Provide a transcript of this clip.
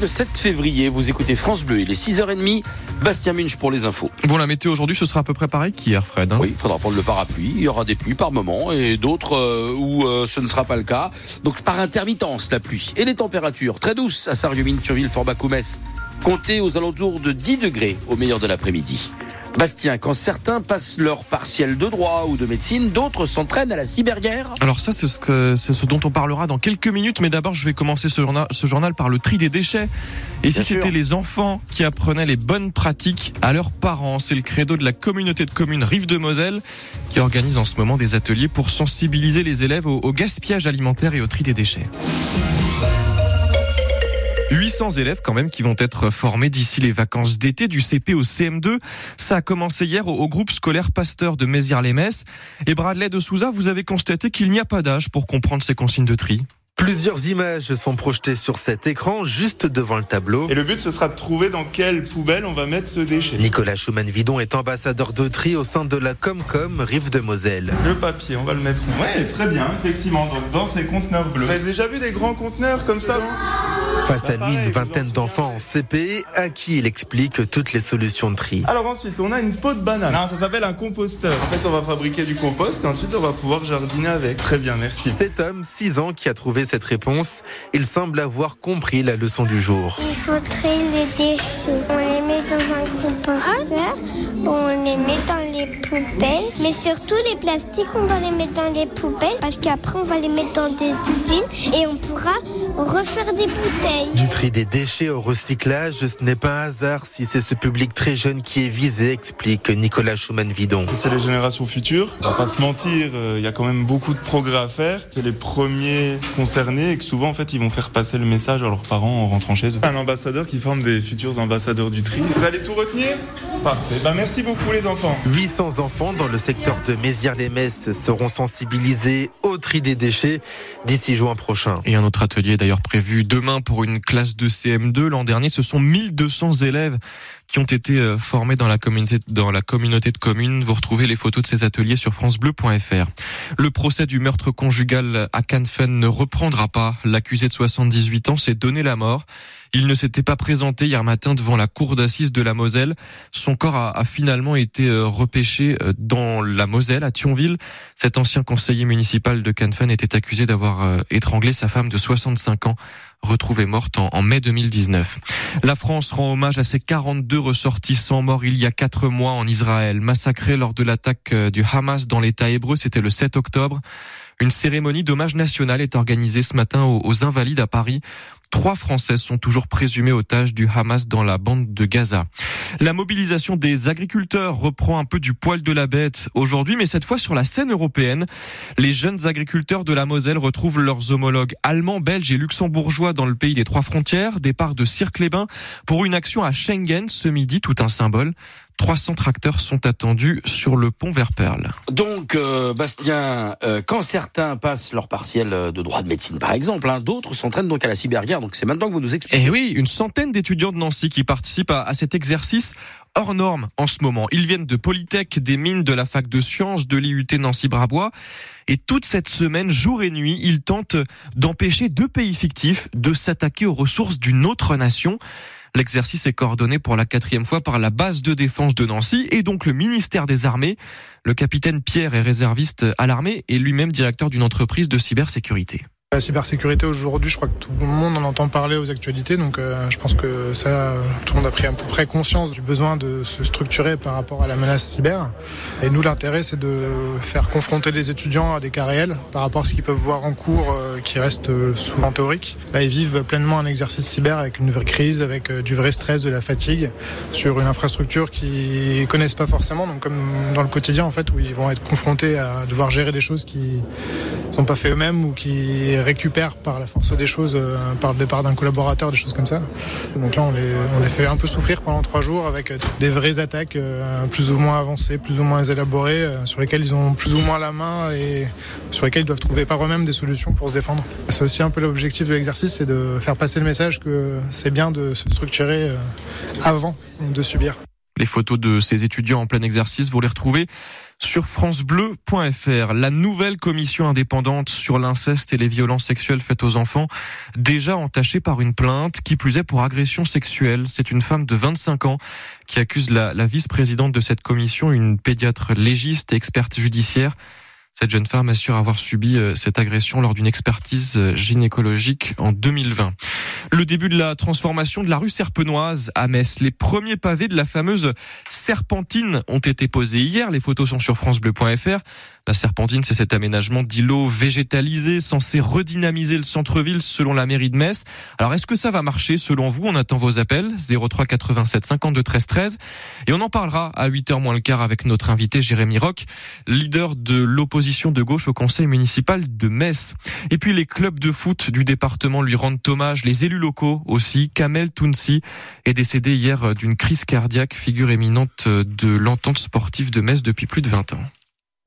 le 7 février. Vous écoutez France Bleu, il est 6h30. Bastien Munch pour les infos. Bon, la météo aujourd'hui, ce sera à peu près pareil qu'hier, Fred. Hein oui, il faudra prendre le parapluie. Il y aura des pluies par moment et d'autres euh, où euh, ce ne sera pas le cas. Donc par intermittence, la pluie. Et les températures très douces à Sarreguemines, Turville, Fort-Bacoumès. Comptez aux alentours de 10 degrés au meilleur de l'après-midi. Bastien, quand certains passent leur partiel de droit ou de médecine, d'autres s'entraînent à la cyberguerre. Alors ça, c'est ce, que, c'est ce dont on parlera dans quelques minutes, mais d'abord, je vais commencer ce journal, ce journal par le tri des déchets. Et si c'était les enfants qui apprenaient les bonnes pratiques à leurs parents, c'est le credo de la communauté de communes Rive de Moselle qui organise en ce moment des ateliers pour sensibiliser les élèves au gaspillage alimentaire et au tri des déchets. 800 élèves quand même qui vont être formés d'ici les vacances d'été du CP au CM2. Ça a commencé hier au, groupe scolaire Pasteur de Mézières-les-Messes. Et Bradley de Souza, vous avez constaté qu'il n'y a pas d'âge pour comprendre ces consignes de tri. Plusieurs images sont projetées sur cet écran juste devant le tableau. Et le but, ce sera de trouver dans quelle poubelle on va mettre ce déchet. Nicolas Schumann-Vidon est ambassadeur de tri au sein de la Comcom Rive de Moselle. Le papier, on va le mettre où? Ouais, très bien, effectivement, donc dans ces conteneurs bleus. Vous avez déjà vu des grands conteneurs comme ça? Face à lui, une vingtaine d'enfants en CP à qui il explique toutes les solutions de tri. Alors ensuite, on a une peau de banane. Non, ça s'appelle un composteur. En fait, on va fabriquer du compost et ensuite on va pouvoir jardiner avec. Très bien, merci. Cet homme, 6 ans, qui a trouvé cette réponse, il semble avoir compris la leçon du jour. Il faut trier les déchets. On les met dans un composteur, on les met dans les poubelles, mais surtout les plastiques, on va les mettre dans les poubelles parce qu'après on va les mettre dans des usines et on pourra refaire des bouteilles. Du tri des déchets au recyclage, ce n'est pas un hasard si c'est ce public très jeune qui est visé, explique Nicolas Schumann-Vidon. C'est les générations futures. On va pas se mentir, euh, il y a quand même beaucoup de progrès à faire. C'est les premiers concernés et que souvent en fait ils vont faire passer le message à leurs parents en rentrant chez eux. Un ambassadeur qui forme des futurs ambassadeurs du tri. Vous allez tout retenir? Parfait. Ben, merci beaucoup les enfants. 800 enfants dans le secteur de Mézières-les-Messes seront sensibilisés au tri des déchets d'ici juin prochain. Et un autre atelier d'ailleurs prévu demain pour une classe de CM2. L'an dernier, ce sont 1200 élèves qui ont été euh, formés dans la communauté, dans la communauté de communes. Vous retrouvez les photos de ces ateliers sur francebleu.fr. Le procès du meurtre conjugal à Canfen ne reprendra pas. L'accusé de 78 ans s'est donné la mort. Il ne s'était pas présenté hier matin devant la cour d'assises de la Moselle. Son corps a, a, finalement été euh, repêché euh, dans la Moselle, à Thionville. Cet ancien conseiller municipal de Canfen était accusé d'avoir étranglé sa femme de 65 ans retrouvée morte en, mai 2019. La France rend hommage à ses 42 ressortissants morts il y a quatre mois en Israël, massacrés lors de l'attaque euh, du Hamas dans l'État hébreu. C'était le 7 octobre. Une cérémonie d'hommage national est organisée ce matin aux, Invalides à Paris. Trois Françaises sont toujours présumées otages du Hamas dans la bande de Gaza. La mobilisation des agriculteurs reprend un peu du poil de la bête aujourd'hui, mais cette fois sur la scène européenne. Les jeunes agriculteurs de la Moselle retrouvent leurs homologues allemands, belges et luxembourgeois dans le pays des trois frontières. Départ de Cirque-les-Bains pour une action à Schengen ce midi, tout un symbole. 300 tracteurs sont attendus sur le pont vers Perle. Donc, euh, Bastien, euh, quand certains passent leur partiel de droit de médecine, par exemple, hein, d'autres s'entraînent donc à la cyberguerre. Donc, c'est maintenant que vous nous expliquez. Eh oui, une centaine d'étudiants de Nancy qui participent à, à cet exercice hors norme en ce moment. Ils viennent de Polytech, des mines, de la fac de sciences, de l'IUT Nancy-Brabois. Et toute cette semaine, jour et nuit, ils tentent d'empêcher deux pays fictifs de s'attaquer aux ressources d'une autre nation. L'exercice est coordonné pour la quatrième fois par la base de défense de Nancy et donc le ministère des Armées. Le capitaine Pierre est réserviste à l'armée et lui-même directeur d'une entreprise de cybersécurité. La cybersécurité aujourd'hui, je crois que tout le monde en entend parler aux actualités, donc euh, je pense que ça, tout le monde a pris à peu près conscience du besoin de se structurer par rapport à la menace cyber. Et nous, l'intérêt, c'est de faire confronter les étudiants à des cas réels par rapport à ce qu'ils peuvent voir en cours, euh, qui reste souvent théorique. Là, ils vivent pleinement un exercice cyber avec une vraie crise, avec euh, du vrai stress, de la fatigue, sur une infrastructure qu'ils connaissent pas forcément, donc comme dans le quotidien en fait, où ils vont être confrontés à devoir gérer des choses qui sont pas fait eux-mêmes ou qui récupèrent par la force des choses, euh, par le départ d'un collaborateur, des choses comme ça. Donc là, on les, on les fait un peu souffrir pendant trois jours avec des vraies attaques euh, plus ou moins avancées, plus ou moins élaborées, euh, sur lesquelles ils ont plus ou moins la main et sur lesquelles ils doivent trouver par eux-mêmes des solutions pour se défendre. C'est aussi un peu l'objectif de l'exercice, c'est de faire passer le message que c'est bien de se structurer avant de subir. Les photos de ces étudiants en plein exercice, vous les retrouvez sur francebleu.fr. La nouvelle commission indépendante sur l'inceste et les violences sexuelles faites aux enfants, déjà entachée par une plainte, qui plus est pour agression sexuelle. C'est une femme de 25 ans qui accuse la, vice-présidente de cette commission, une pédiatre légiste et experte judiciaire, cette jeune femme assure avoir subi euh, cette agression lors d'une expertise euh, gynécologique en 2020. Le début de la transformation de la rue Serpenoise à Metz. Les premiers pavés de la fameuse serpentine ont été posés hier. Les photos sont sur francebleu.fr. La serpentine, c'est cet aménagement d'îlots végétalisés censé redynamiser le centre-ville selon la mairie de Metz. Alors, est-ce que ça va marcher selon vous? On attend vos appels 03 87 52 13 13 et on en parlera à 8h moins le quart avec notre invité Jérémy Roch, leader de l'opposition de gauche au conseil municipal de Metz. Et puis les clubs de foot du département lui rendent hommage, les élus locaux aussi. Kamel Tounsi est décédé hier d'une crise cardiaque, figure éminente de l'entente sportive de Metz depuis plus de 20 ans.